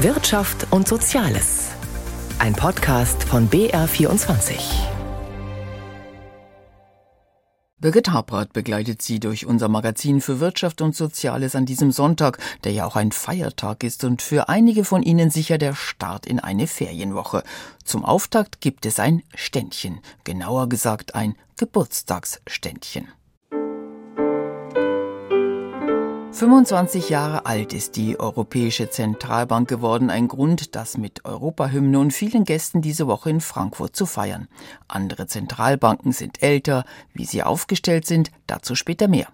Wirtschaft und Soziales. Ein Podcast von BR24. Birgit Habrath begleitet Sie durch unser Magazin für Wirtschaft und Soziales an diesem Sonntag, der ja auch ein Feiertag ist und für einige von Ihnen sicher der Start in eine Ferienwoche. Zum Auftakt gibt es ein Ständchen, genauer gesagt ein Geburtstagsständchen. 25 Jahre alt ist die Europäische Zentralbank geworden, ein Grund, das mit Europahymne und vielen Gästen diese Woche in Frankfurt zu feiern. Andere Zentralbanken sind älter, wie sie aufgestellt sind, dazu später mehr.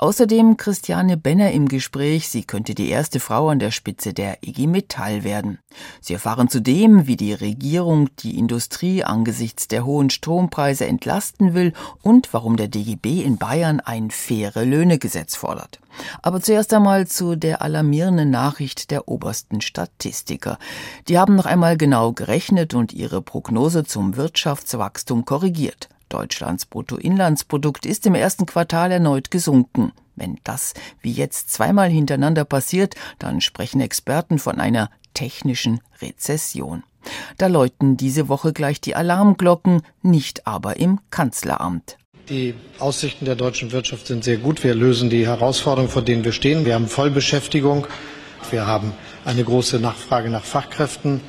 Außerdem Christiane Benner im Gespräch. Sie könnte die erste Frau an der Spitze der IG Metall werden. Sie erfahren zudem, wie die Regierung die Industrie angesichts der hohen Strompreise entlasten will und warum der DGB in Bayern ein faire Löhnegesetz fordert. Aber zuerst einmal zu der alarmierenden Nachricht der obersten Statistiker. Die haben noch einmal genau gerechnet und ihre Prognose zum Wirtschaftswachstum korrigiert. Deutschlands Bruttoinlandsprodukt ist im ersten Quartal erneut gesunken. Wenn das wie jetzt zweimal hintereinander passiert, dann sprechen Experten von einer technischen Rezession. Da läuten diese Woche gleich die Alarmglocken, nicht aber im Kanzleramt. Die Aussichten der deutschen Wirtschaft sind sehr gut. Wir lösen die Herausforderungen, vor denen wir stehen. Wir haben Vollbeschäftigung. Wir haben eine große Nachfrage nach Fachkräften.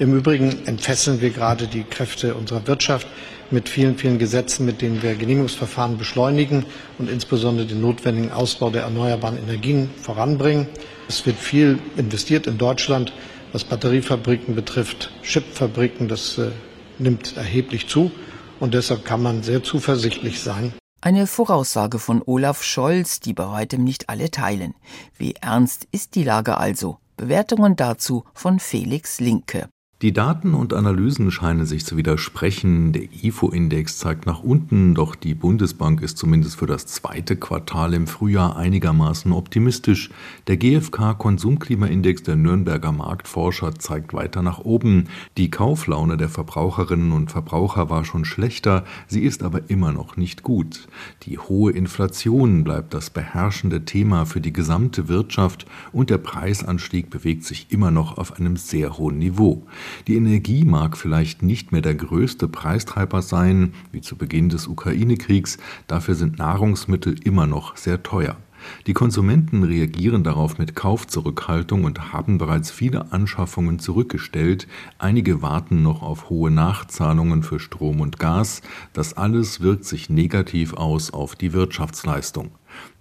Im Übrigen entfesseln wir gerade die Kräfte unserer Wirtschaft mit vielen, vielen Gesetzen, mit denen wir Genehmigungsverfahren beschleunigen und insbesondere den notwendigen Ausbau der erneuerbaren Energien voranbringen. Es wird viel investiert in Deutschland, was Batteriefabriken betrifft, Chipfabriken. Das äh, nimmt erheblich zu und deshalb kann man sehr zuversichtlich sein. Eine Voraussage von Olaf Scholz, die bei weitem nicht alle teilen. Wie ernst ist die Lage also? Bewertungen dazu von Felix Linke. Die Daten und Analysen scheinen sich zu widersprechen. Der IFO-Index zeigt nach unten, doch die Bundesbank ist zumindest für das zweite Quartal im Frühjahr einigermaßen optimistisch. Der GfK-Konsumklimaindex der Nürnberger Marktforscher zeigt weiter nach oben. Die Kauflaune der Verbraucherinnen und Verbraucher war schon schlechter, sie ist aber immer noch nicht gut. Die hohe Inflation bleibt das beherrschende Thema für die gesamte Wirtschaft und der Preisanstieg bewegt sich immer noch auf einem sehr hohen Niveau. Die Energie mag vielleicht nicht mehr der größte Preistreiber sein, wie zu Beginn des Ukraine-Kriegs, dafür sind Nahrungsmittel immer noch sehr teuer. Die Konsumenten reagieren darauf mit Kaufzurückhaltung und haben bereits viele Anschaffungen zurückgestellt, einige warten noch auf hohe Nachzahlungen für Strom und Gas, das alles wirkt sich negativ aus auf die Wirtschaftsleistung.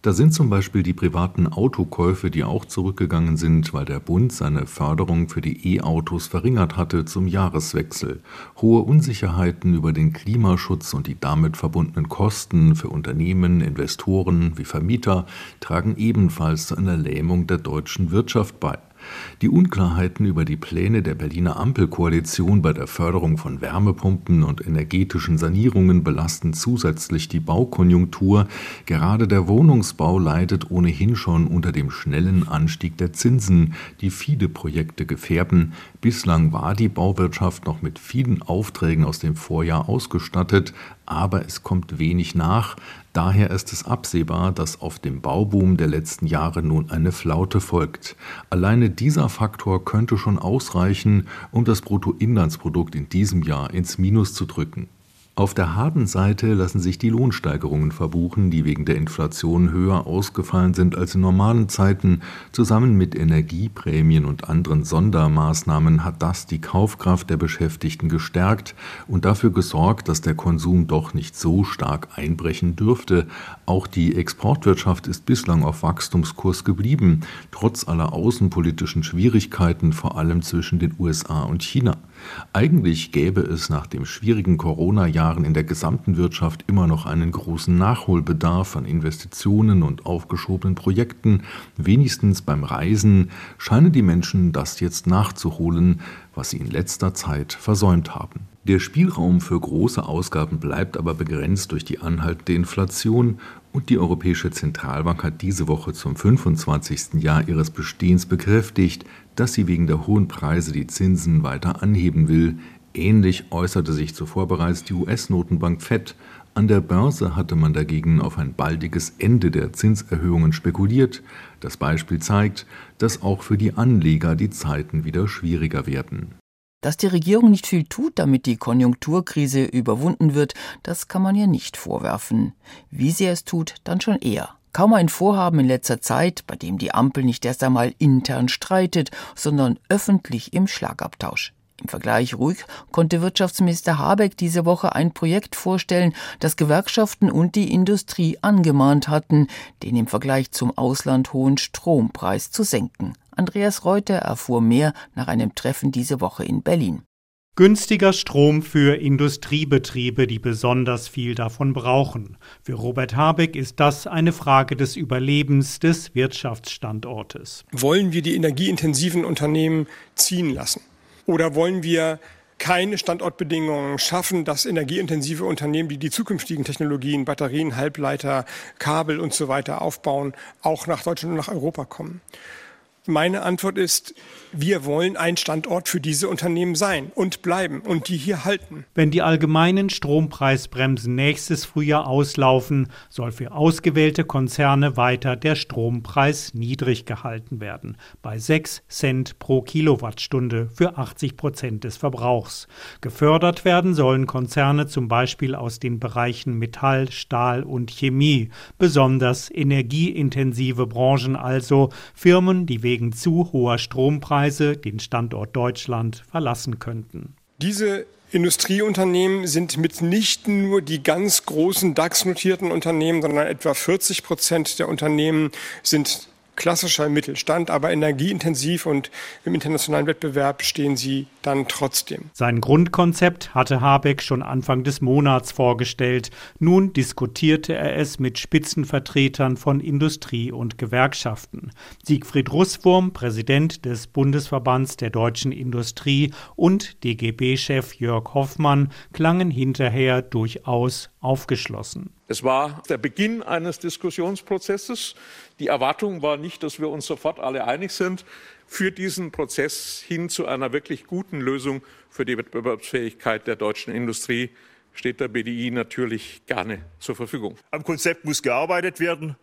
Da sind zum Beispiel die privaten Autokäufe, die auch zurückgegangen sind, weil der Bund seine Förderung für die E-Autos verringert hatte zum Jahreswechsel. Hohe Unsicherheiten über den Klimaschutz und die damit verbundenen Kosten für Unternehmen, Investoren wie Vermieter tragen ebenfalls zu einer Lähmung der deutschen Wirtschaft bei. Die Unklarheiten über die Pläne der Berliner Ampelkoalition bei der Förderung von Wärmepumpen und energetischen Sanierungen belasten zusätzlich die Baukonjunktur. Gerade der Wohnungsbau leidet ohnehin schon unter dem schnellen Anstieg der Zinsen, die viele Projekte gefährden. Bislang war die Bauwirtschaft noch mit vielen Aufträgen aus dem Vorjahr ausgestattet, aber es kommt wenig nach. Daher ist es absehbar, dass auf dem Bauboom der letzten Jahre nun eine Flaute folgt. Alleine dieser Faktor könnte schon ausreichen, um das Bruttoinlandsprodukt in diesem Jahr ins Minus zu drücken. Auf der harten Seite lassen sich die Lohnsteigerungen verbuchen, die wegen der Inflation höher ausgefallen sind als in normalen Zeiten. Zusammen mit Energieprämien und anderen Sondermaßnahmen hat das die Kaufkraft der Beschäftigten gestärkt und dafür gesorgt, dass der Konsum doch nicht so stark einbrechen dürfte. Auch die Exportwirtschaft ist bislang auf Wachstumskurs geblieben, trotz aller außenpolitischen Schwierigkeiten, vor allem zwischen den USA und China. Eigentlich gäbe es nach den schwierigen Corona-Jahren in der gesamten Wirtschaft immer noch einen großen Nachholbedarf an Investitionen und aufgeschobenen Projekten. Wenigstens beim Reisen scheinen die Menschen das jetzt nachzuholen, was sie in letzter Zeit versäumt haben. Der Spielraum für große Ausgaben bleibt aber begrenzt durch die anhaltende Inflation und die Europäische Zentralbank hat diese Woche zum 25. Jahr ihres Bestehens bekräftigt, dass sie wegen der hohen Preise die Zinsen weiter anheben will. Ähnlich äußerte sich zuvor bereits die US-Notenbank Fed An der Börse hatte man dagegen auf ein baldiges Ende der Zinserhöhungen spekuliert. Das Beispiel zeigt, dass auch für die Anleger die Zeiten wieder schwieriger werden. Dass die Regierung nicht viel tut, damit die Konjunkturkrise überwunden wird, das kann man ihr nicht vorwerfen. Wie sie es tut, dann schon eher. Kaum ein Vorhaben in letzter Zeit, bei dem die Ampel nicht erst einmal intern streitet, sondern öffentlich im Schlagabtausch. Im Vergleich ruhig konnte Wirtschaftsminister Habeck diese Woche ein Projekt vorstellen, das Gewerkschaften und die Industrie angemahnt hatten, den im Vergleich zum Ausland hohen Strompreis zu senken. Andreas Reuter erfuhr mehr nach einem Treffen diese Woche in Berlin. Günstiger Strom für Industriebetriebe, die besonders viel davon brauchen. Für Robert Habeck ist das eine Frage des Überlebens des Wirtschaftsstandortes. Wollen wir die energieintensiven Unternehmen ziehen lassen? Oder wollen wir keine Standortbedingungen schaffen, dass energieintensive Unternehmen, die die zukünftigen Technologien, Batterien, Halbleiter, Kabel und so weiter aufbauen, auch nach Deutschland und nach Europa kommen? Meine Antwort ist, wir wollen ein Standort für diese Unternehmen sein und bleiben und die hier halten. Wenn die allgemeinen Strompreisbremsen nächstes Frühjahr auslaufen, soll für ausgewählte Konzerne weiter der Strompreis niedrig gehalten werden, bei 6 Cent pro Kilowattstunde für 80 Prozent des Verbrauchs. Gefördert werden sollen Konzerne zum Beispiel aus den Bereichen Metall, Stahl und Chemie, besonders energieintensive Branchen also, Firmen, die wegen zu hoher Strompreise den Standort Deutschland verlassen könnten. Diese Industrieunternehmen sind mitnichten nur die ganz großen DAX-notierten Unternehmen, sondern etwa 40 Prozent der Unternehmen sind klassischer Mittelstand, aber energieintensiv und im internationalen Wettbewerb stehen sie dann trotzdem. Sein Grundkonzept hatte Habeck schon Anfang des Monats vorgestellt. Nun diskutierte er es mit Spitzenvertretern von Industrie und Gewerkschaften. Siegfried Russwurm, Präsident des Bundesverbands der deutschen Industrie und DGB-Chef Jörg Hoffmann klangen hinterher durchaus aufgeschlossen. Es war der Beginn eines Diskussionsprozesses. Die Erwartung war nicht, dass wir uns sofort alle einig sind. Für diesen Prozess hin zu einer wirklich guten Lösung für die Wettbewerbsfähigkeit der deutschen Industrie steht der BDI natürlich gerne zur Verfügung. Am Konzept muss gearbeitet werden.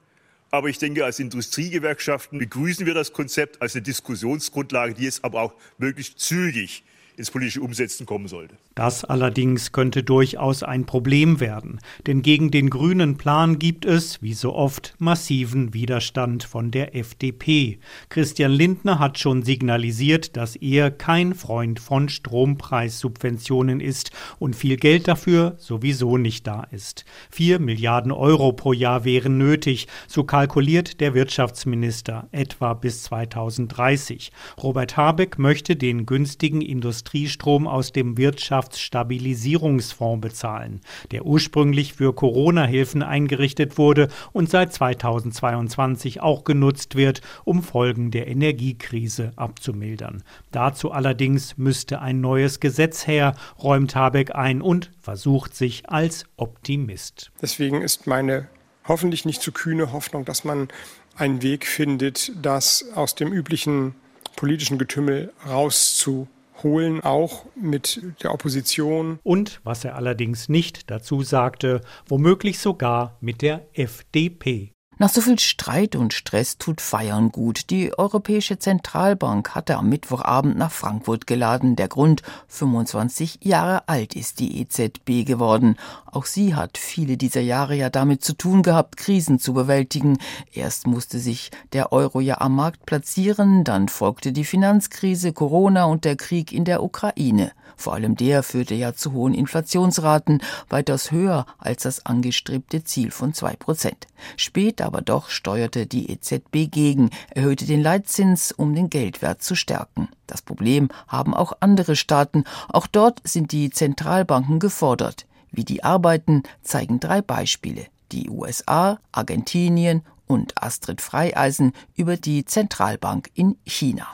Aber ich denke, als Industriegewerkschaften begrüßen wir das Konzept als eine Diskussionsgrundlage, die jetzt aber auch möglichst zügig ins politische Umsetzen kommen sollte. Das allerdings könnte durchaus ein Problem werden, denn gegen den grünen Plan gibt es, wie so oft, massiven Widerstand von der FDP. Christian Lindner hat schon signalisiert, dass er kein Freund von Strompreissubventionen ist und viel Geld dafür sowieso nicht da ist. Vier Milliarden Euro pro Jahr wären nötig, so kalkuliert der Wirtschaftsminister, etwa bis 2030. Robert Habeck möchte den günstigen Industrie Industriestrom aus dem Wirtschaftsstabilisierungsfonds bezahlen, der ursprünglich für Corona-Hilfen eingerichtet wurde und seit 2022 auch genutzt wird, um Folgen der Energiekrise abzumildern. Dazu allerdings müsste ein neues Gesetz her, räumt Habeck ein und versucht sich als Optimist. Deswegen ist meine hoffentlich nicht zu kühne Hoffnung, dass man einen Weg findet, das aus dem üblichen politischen Getümmel rauszu holen, auch mit der Opposition. Und, was er allerdings nicht dazu sagte, womöglich sogar mit der FDP. Nach so viel Streit und Stress tut Feiern gut. Die Europäische Zentralbank hatte am Mittwochabend nach Frankfurt geladen. Der Grund, 25 Jahre alt ist die EZB geworden. Auch sie hat viele dieser Jahre ja damit zu tun gehabt, Krisen zu bewältigen. Erst musste sich der Euro ja am Markt platzieren, dann folgte die Finanzkrise, Corona und der Krieg in der Ukraine. Vor allem der führte ja zu hohen Inflationsraten, weitaus höher als das angestrebte Ziel von zwei Prozent. Später aber doch steuerte die EZB gegen, erhöhte den Leitzins, um den Geldwert zu stärken. Das Problem haben auch andere Staaten. Auch dort sind die Zentralbanken gefordert. Wie die arbeiten, zeigen drei Beispiele. Die USA, Argentinien und Astrid Freieisen über die Zentralbank in China.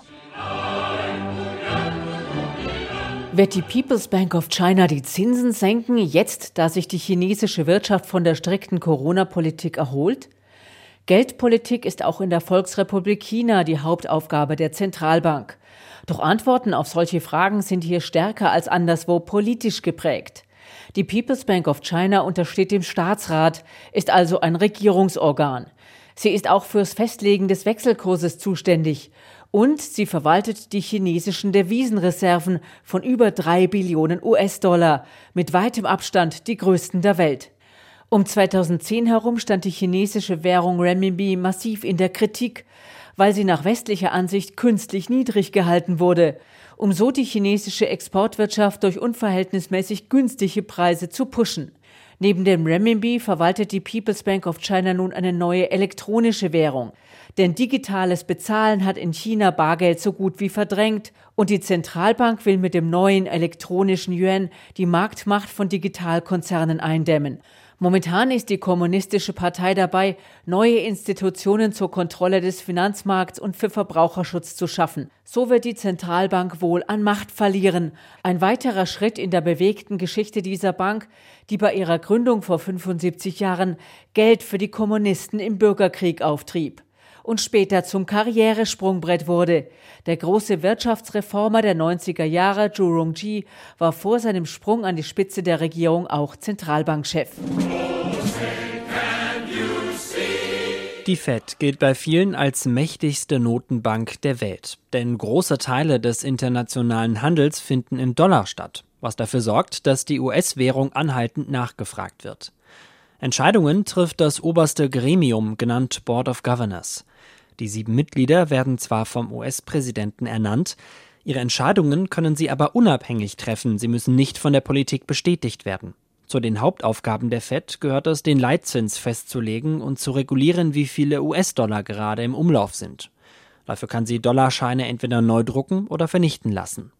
Wird die People's Bank of China die Zinsen senken, jetzt da sich die chinesische Wirtschaft von der strikten Corona-Politik erholt? Geldpolitik ist auch in der Volksrepublik China die Hauptaufgabe der Zentralbank. Doch Antworten auf solche Fragen sind hier stärker als anderswo politisch geprägt. Die People's Bank of China untersteht dem Staatsrat, ist also ein Regierungsorgan. Sie ist auch fürs Festlegen des Wechselkurses zuständig und sie verwaltet die chinesischen Devisenreserven von über drei Billionen US-Dollar, mit weitem Abstand die größten der Welt. Um 2010 herum stand die chinesische Währung Renminbi massiv in der Kritik, weil sie nach westlicher Ansicht künstlich niedrig gehalten wurde, um so die chinesische Exportwirtschaft durch unverhältnismäßig günstige Preise zu pushen. Neben dem Renminbi verwaltet die People's Bank of China nun eine neue elektronische Währung. Denn digitales Bezahlen hat in China Bargeld so gut wie verdrängt und die Zentralbank will mit dem neuen elektronischen Yuan die Marktmacht von Digitalkonzernen eindämmen. Momentan ist die Kommunistische Partei dabei, neue Institutionen zur Kontrolle des Finanzmarkts und für Verbraucherschutz zu schaffen. So wird die Zentralbank wohl an Macht verlieren. Ein weiterer Schritt in der bewegten Geschichte dieser Bank, die bei ihrer Gründung vor 75 Jahren Geld für die Kommunisten im Bürgerkrieg auftrieb und später zum Karrieresprungbrett wurde. Der große Wirtschaftsreformer der 90er Jahre, Zhu Rongji, war vor seinem Sprung an die Spitze der Regierung auch Zentralbankchef. Die Fed gilt bei vielen als mächtigste Notenbank der Welt, denn große Teile des internationalen Handels finden in Dollar statt, was dafür sorgt, dass die US-Währung anhaltend nachgefragt wird. Entscheidungen trifft das oberste Gremium, genannt Board of Governors. Die sieben Mitglieder werden zwar vom US-Präsidenten ernannt, ihre Entscheidungen können sie aber unabhängig treffen, sie müssen nicht von der Politik bestätigt werden. Zu den Hauptaufgaben der Fed gehört es, den Leitzins festzulegen und zu regulieren, wie viele US-Dollar gerade im Umlauf sind. Dafür kann sie Dollarscheine entweder neu drucken oder vernichten lassen.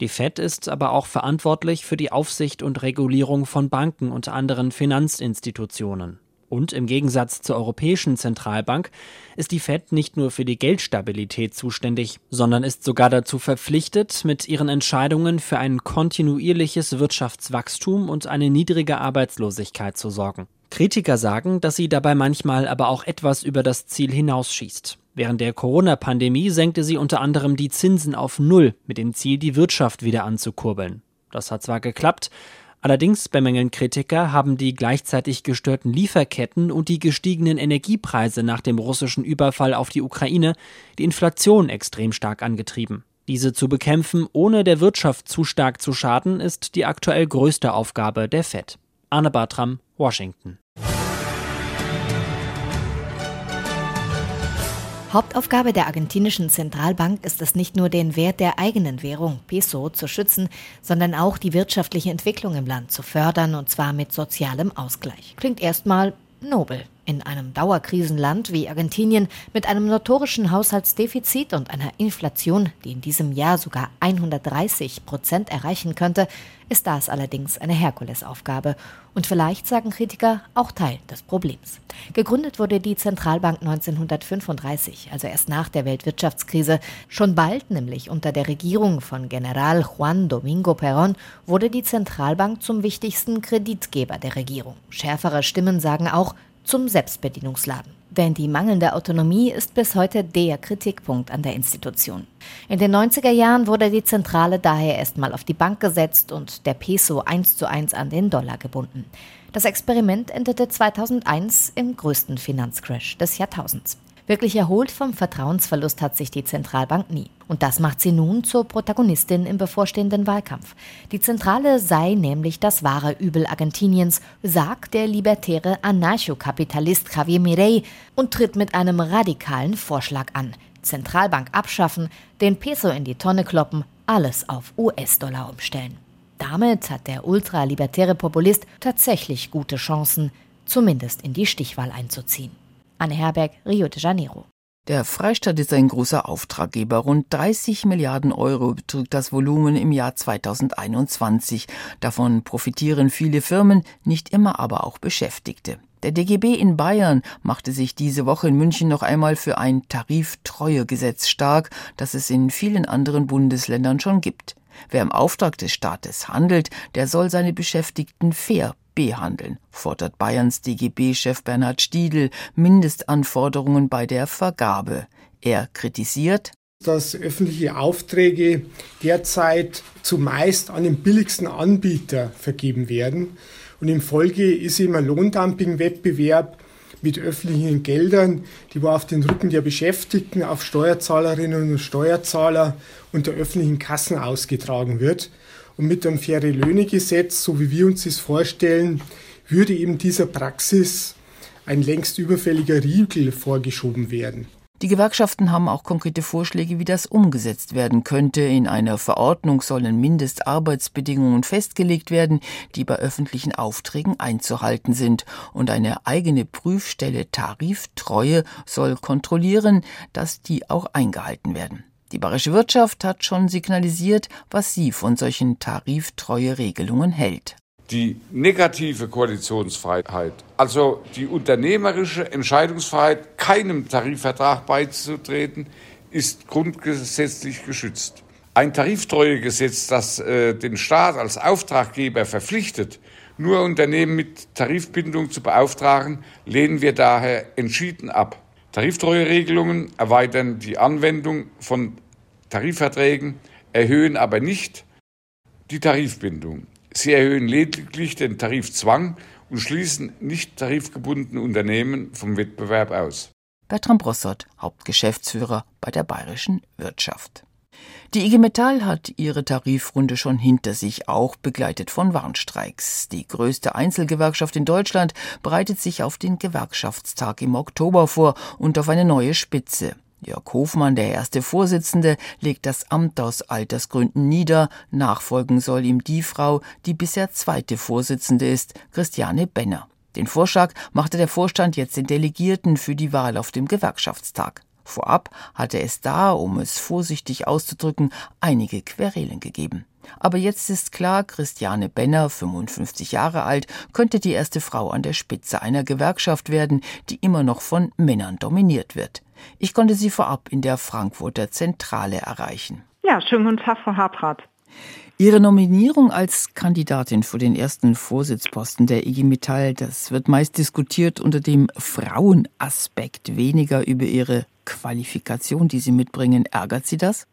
Die Fed ist aber auch verantwortlich für die Aufsicht und Regulierung von Banken und anderen Finanzinstitutionen. Und im Gegensatz zur Europäischen Zentralbank ist die Fed nicht nur für die Geldstabilität zuständig, sondern ist sogar dazu verpflichtet, mit ihren Entscheidungen für ein kontinuierliches Wirtschaftswachstum und eine niedrige Arbeitslosigkeit zu sorgen. Kritiker sagen, dass sie dabei manchmal aber auch etwas über das Ziel hinausschießt. Während der Corona-Pandemie senkte sie unter anderem die Zinsen auf Null mit dem Ziel, die Wirtschaft wieder anzukurbeln. Das hat zwar geklappt, Allerdings bemängeln Kritiker, haben die gleichzeitig gestörten Lieferketten und die gestiegenen Energiepreise nach dem russischen Überfall auf die Ukraine die Inflation extrem stark angetrieben. Diese zu bekämpfen, ohne der Wirtschaft zu stark zu schaden, ist die aktuell größte Aufgabe der Fed. Arne Bartram, Washington. Hauptaufgabe der argentinischen Zentralbank ist es nicht nur den Wert der eigenen Währung, Peso, zu schützen, sondern auch die wirtschaftliche Entwicklung im Land zu fördern, und zwar mit sozialem Ausgleich. Klingt erstmal nobel. In einem Dauerkrisenland wie Argentinien mit einem notorischen Haushaltsdefizit und einer Inflation, die in diesem Jahr sogar 130 Prozent erreichen könnte, ist das allerdings eine Herkulesaufgabe und vielleicht, sagen Kritiker, auch Teil des Problems. Gegründet wurde die Zentralbank 1935, also erst nach der Weltwirtschaftskrise. Schon bald, nämlich unter der Regierung von General Juan Domingo Perón, wurde die Zentralbank zum wichtigsten Kreditgeber der Regierung. Schärfere Stimmen sagen auch, zum Selbstbedienungsladen. Denn die mangelnde Autonomie ist bis heute der Kritikpunkt an der Institution. In den 90er Jahren wurde die Zentrale daher erstmal auf die Bank gesetzt und der Peso eins zu eins an den Dollar gebunden. Das Experiment endete 2001 im größten Finanzcrash des Jahrtausends. Wirklich erholt vom Vertrauensverlust hat sich die Zentralbank nie. Und das macht sie nun zur Protagonistin im bevorstehenden Wahlkampf. Die Zentrale sei nämlich das wahre Übel Argentiniens, sagt der libertäre Anarchokapitalist Javier Mirey und tritt mit einem radikalen Vorschlag an. Zentralbank abschaffen, den Peso in die Tonne kloppen, alles auf US-Dollar umstellen. Damit hat der ultralibertäre Populist tatsächlich gute Chancen, zumindest in die Stichwahl einzuziehen. Anne Herberg, Rio de Janeiro. Der Freistaat ist ein großer Auftraggeber. Rund 30 Milliarden Euro betrug das Volumen im Jahr 2021. Davon profitieren viele Firmen, nicht immer aber auch Beschäftigte. Der DGB in Bayern machte sich diese Woche in München noch einmal für ein Tariftreuegesetz stark, das es in vielen anderen Bundesländern schon gibt. Wer im Auftrag des Staates handelt, der soll seine Beschäftigten fair behandeln, fordert Bayerns DGB-Chef Bernhard Stiedel Mindestanforderungen bei der Vergabe. Er kritisiert dass öffentliche Aufträge derzeit zumeist an den billigsten Anbieter vergeben werden. Und in Folge ist eben ein Lohndumping-Wettbewerb mit öffentlichen Geldern, die war auf den Rücken der Beschäftigten, auf Steuerzahlerinnen und Steuerzahler und der öffentlichen Kassen ausgetragen wird. Und mit dem faire Löhne-Gesetz, so wie wir uns das vorstellen, würde eben dieser Praxis ein längst überfälliger Riegel vorgeschoben werden. Die Gewerkschaften haben auch konkrete Vorschläge, wie das umgesetzt werden könnte. In einer Verordnung sollen Mindestarbeitsbedingungen festgelegt werden, die bei öffentlichen Aufträgen einzuhalten sind. Und eine eigene Prüfstelle Tariftreue soll kontrollieren, dass die auch eingehalten werden. Die bayerische Wirtschaft hat schon signalisiert, was sie von solchen Tariftreue-Regelungen hält die negative Koalitionsfreiheit, also die unternehmerische Entscheidungsfreiheit, keinem Tarifvertrag beizutreten, ist grundgesetzlich geschützt. Ein Tariftreuegesetz, das äh, den Staat als Auftraggeber verpflichtet, nur Unternehmen mit Tarifbindung zu beauftragen, lehnen wir daher entschieden ab. Tariftreueregelungen erweitern die Anwendung von Tarifverträgen, erhöhen aber nicht die Tarifbindung. Sie erhöhen lediglich den Tarifzwang und schließen nicht tarifgebundene Unternehmen vom Wettbewerb aus. Bertram Brossert, Hauptgeschäftsführer bei der Bayerischen Wirtschaft. Die IG Metall hat ihre Tarifrunde schon hinter sich, auch begleitet von Warnstreiks. Die größte Einzelgewerkschaft in Deutschland bereitet sich auf den Gewerkschaftstag im Oktober vor und auf eine neue Spitze. Jörg Hofmann, der erste Vorsitzende, legt das Amt aus Altersgründen nieder. Nachfolgen soll ihm die Frau, die bisher zweite Vorsitzende ist, Christiane Benner. Den Vorschlag machte der Vorstand jetzt den Delegierten für die Wahl auf dem Gewerkschaftstag. Vorab hatte es da, um es vorsichtig auszudrücken, einige Querelen gegeben. Aber jetzt ist klar, Christiane Benner, 55 Jahre alt, könnte die erste Frau an der Spitze einer Gewerkschaft werden, die immer noch von Männern dominiert wird. Ich konnte sie vorab in der Frankfurter Zentrale erreichen. Ja, schönen guten Tag, Frau Hartrat. Ihre Nominierung als Kandidatin für den ersten Vorsitzposten der IG Metall, das wird meist diskutiert unter dem Frauenaspekt, weniger über Ihre Qualifikation, die Sie mitbringen. Ärgert Sie das?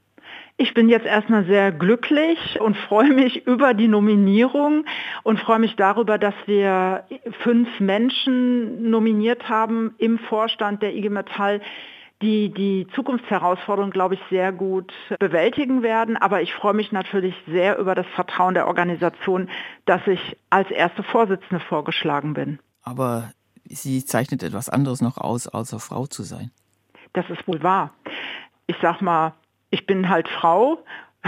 Ich bin jetzt erstmal sehr glücklich und freue mich über die Nominierung und freue mich darüber, dass wir fünf Menschen nominiert haben im Vorstand der IG Metall, die die Zukunftsherausforderung, glaube ich, sehr gut bewältigen werden. Aber ich freue mich natürlich sehr über das Vertrauen der Organisation, dass ich als erste Vorsitzende vorgeschlagen bin. Aber sie zeichnet etwas anderes noch aus, außer Frau zu sein. Das ist wohl wahr. Ich sag mal, ich bin halt Frau.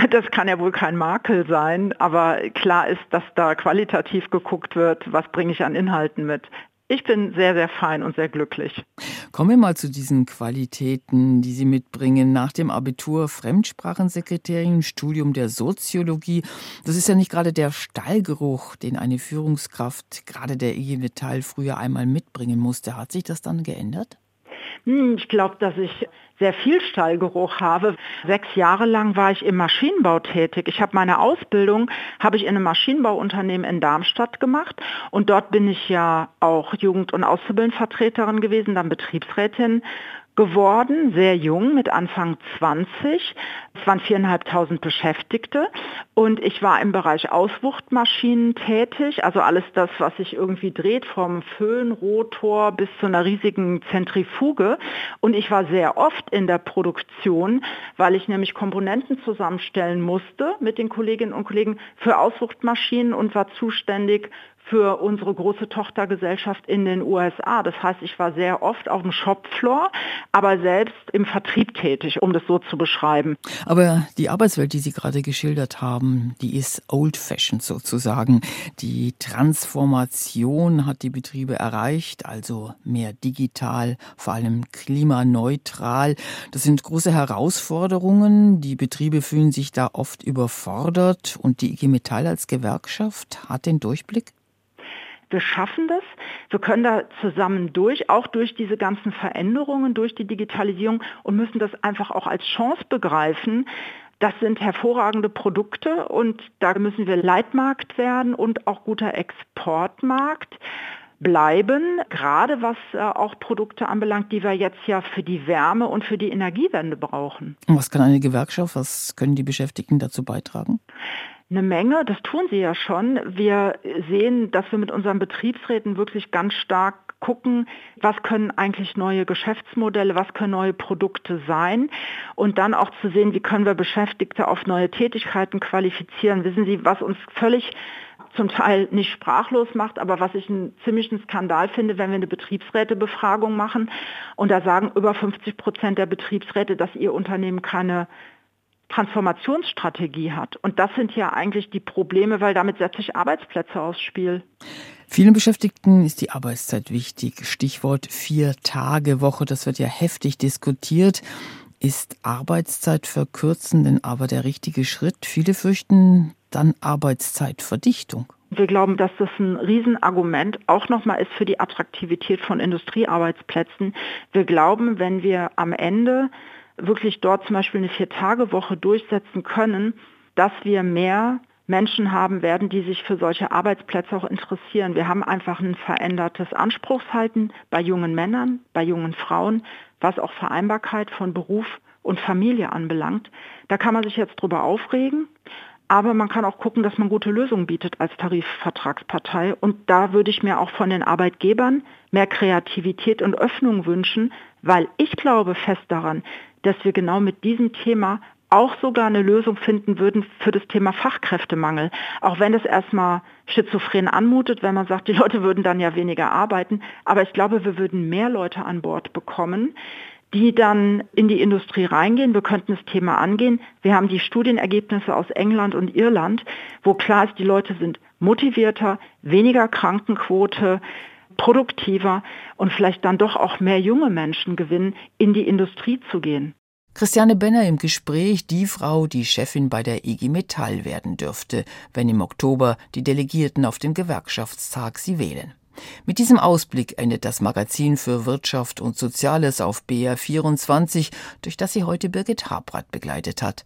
Das kann ja wohl kein Makel sein, aber klar ist, dass da qualitativ geguckt wird, was bringe ich an Inhalten mit. Ich bin sehr, sehr fein und sehr glücklich. Kommen wir mal zu diesen Qualitäten, die Sie mitbringen. Nach dem Abitur Fremdsprachensekretärin, Studium der Soziologie. Das ist ja nicht gerade der Stallgeruch, den eine Führungskraft, gerade der IG Metall, früher einmal mitbringen musste. Hat sich das dann geändert? Hm, ich glaube, dass ich sehr viel Stallgeruch habe. Sechs Jahre lang war ich im Maschinenbau tätig. Ich habe meine Ausbildung habe ich in einem Maschinenbauunternehmen in Darmstadt gemacht und dort bin ich ja auch Jugend- und Auszubildendenvertreterin gewesen, dann Betriebsrätin geworden, sehr jung, mit Anfang 20. Es waren viereinhalbtausend Beschäftigte und ich war im Bereich Auswuchtmaschinen tätig, also alles das, was sich irgendwie dreht, vom Föhnrotor bis zu einer riesigen Zentrifuge. Und ich war sehr oft in der Produktion, weil ich nämlich Komponenten zusammenstellen musste mit den Kolleginnen und Kollegen für Auswuchtmaschinen und war zuständig für unsere große Tochtergesellschaft in den USA. Das heißt, ich war sehr oft auf dem Shopfloor, aber selbst im Vertrieb tätig, um das so zu beschreiben. Aber die Arbeitswelt, die Sie gerade geschildert haben, die ist old-fashioned sozusagen. Die Transformation hat die Betriebe erreicht, also mehr digital, vor allem klimaneutral. Das sind große Herausforderungen. Die Betriebe fühlen sich da oft überfordert und die IG Metall als Gewerkschaft hat den Durchblick? Wir schaffen das. Wir können da zusammen durch, auch durch diese ganzen Veränderungen, durch die Digitalisierung und müssen das einfach auch als Chance begreifen. Das sind hervorragende Produkte und da müssen wir Leitmarkt werden und auch guter Exportmarkt. bleiben, gerade was äh, auch Produkte anbelangt, die wir jetzt ja für die Wärme und für die Energiewende brauchen. Und was kann eine Gewerkschaft, was können die Beschäftigten dazu beitragen? Eine Menge, das tun sie ja schon. Wir sehen, dass wir mit unseren Betriebsräten wirklich ganz stark gucken, was können eigentlich neue Geschäftsmodelle, was können neue Produkte sein und dann auch zu sehen, wie können wir Beschäftigte auf neue Tätigkeiten qualifizieren. Wissen Sie, was uns völlig zum Teil nicht sprachlos macht, aber was ich einen ziemlichen Skandal finde, wenn wir eine Betriebsrätebefragung machen und da sagen über 50 Prozent der Betriebsräte, dass ihr Unternehmen keine Transformationsstrategie hat. Und das sind ja eigentlich die Probleme, weil damit setze ich Arbeitsplätze aufs Spiel. Vielen Beschäftigten ist die Arbeitszeit wichtig. Stichwort Vier-Tage-Woche, das wird ja heftig diskutiert. Ist Arbeitszeit verkürzen denn aber der richtige Schritt? Viele fürchten dann Arbeitszeitverdichtung. Wir glauben, dass das ein Riesenargument auch nochmal ist für die Attraktivität von Industriearbeitsplätzen. Wir glauben, wenn wir am Ende wirklich dort zum Beispiel eine Vier-Tage-Woche durchsetzen können, dass wir mehr Menschen haben werden, die sich für solche Arbeitsplätze auch interessieren. Wir haben einfach ein verändertes Anspruchshalten bei jungen Männern, bei jungen Frauen, was auch Vereinbarkeit von Beruf und Familie anbelangt. Da kann man sich jetzt drüber aufregen, aber man kann auch gucken, dass man gute Lösungen bietet als Tarifvertragspartei. Und da würde ich mir auch von den Arbeitgebern mehr Kreativität und Öffnung wünschen, weil ich glaube fest daran, dass wir genau mit diesem Thema auch sogar eine Lösung finden würden für das Thema Fachkräftemangel. Auch wenn es erstmal schizophren anmutet, wenn man sagt, die Leute würden dann ja weniger arbeiten. Aber ich glaube, wir würden mehr Leute an Bord bekommen, die dann in die Industrie reingehen. Wir könnten das Thema angehen. Wir haben die Studienergebnisse aus England und Irland, wo klar ist, die Leute sind motivierter, weniger Krankenquote, produktiver und vielleicht dann doch auch mehr junge Menschen gewinnen, in die Industrie zu gehen. Christiane Benner im Gespräch, die Frau, die Chefin bei der IG Metall werden dürfte, wenn im Oktober die Delegierten auf dem Gewerkschaftstag sie wählen. Mit diesem Ausblick endet das Magazin für Wirtschaft und Soziales auf BR24, durch das sie heute Birgit Habrath begleitet hat.